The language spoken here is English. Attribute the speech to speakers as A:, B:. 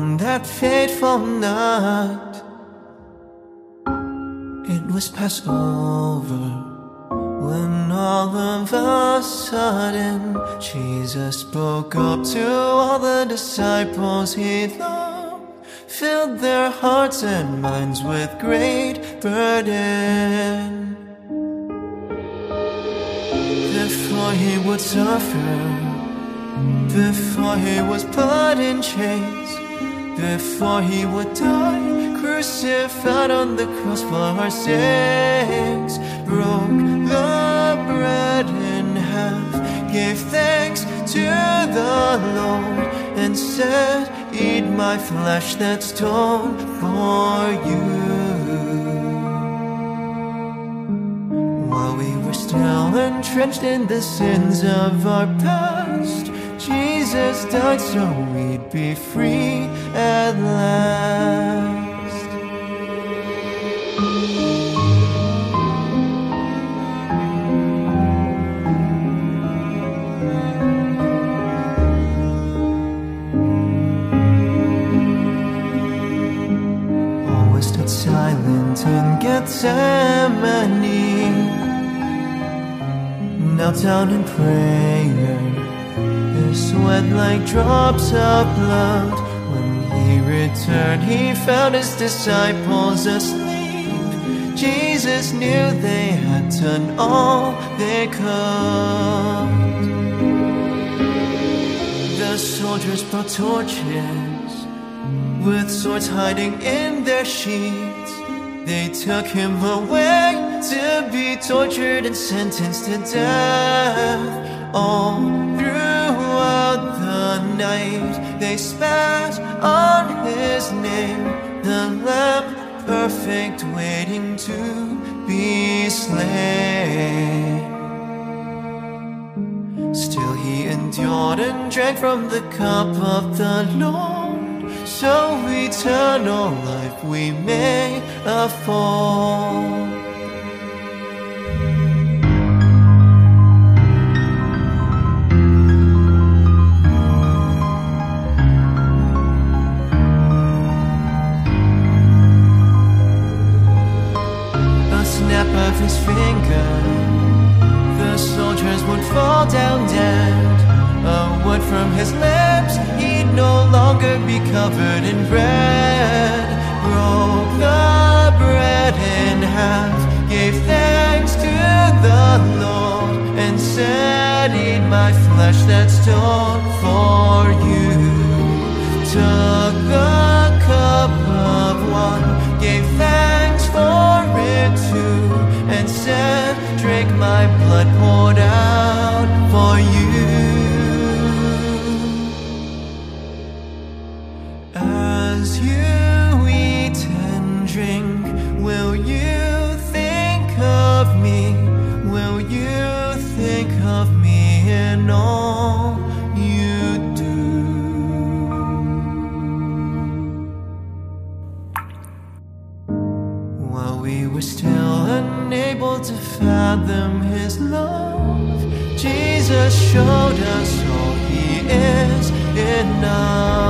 A: on that fateful night. It was Passover when all of a sudden Jesus spoke up to all the disciples he loved, filled their hearts and minds with great burden. Before he would suffer before he was put in chains, before he would die, crucified on the cross for our sakes, broke the bread in half, gave thanks to the Lord, and said, Eat my flesh that's torn for you. While we were still entrenched in the sins of our past, Jesus died so we'd be free at last. Always stood silent in Gethsemane, knelt down in prayer sweat like drops of blood. When he returned, he found his disciples asleep. Jesus knew they had done all they could. The soldiers brought torches with swords hiding in their sheets. They took him away to be tortured and sentenced to death. All throughout the night, they spat on his name, the Lamb perfect, waiting to be slain. Still, he endured and drank from the cup of the Lord, so eternal life we may afford. Snap of his finger, the soldiers would fall down dead. A word from his lips, he'd no longer be covered in bread. Broke the bread in half, gave thanks to the Lord, and said, Eat my flesh that's torn for you. Took While we were still unable to fathom his love, Jesus showed us all he is enough.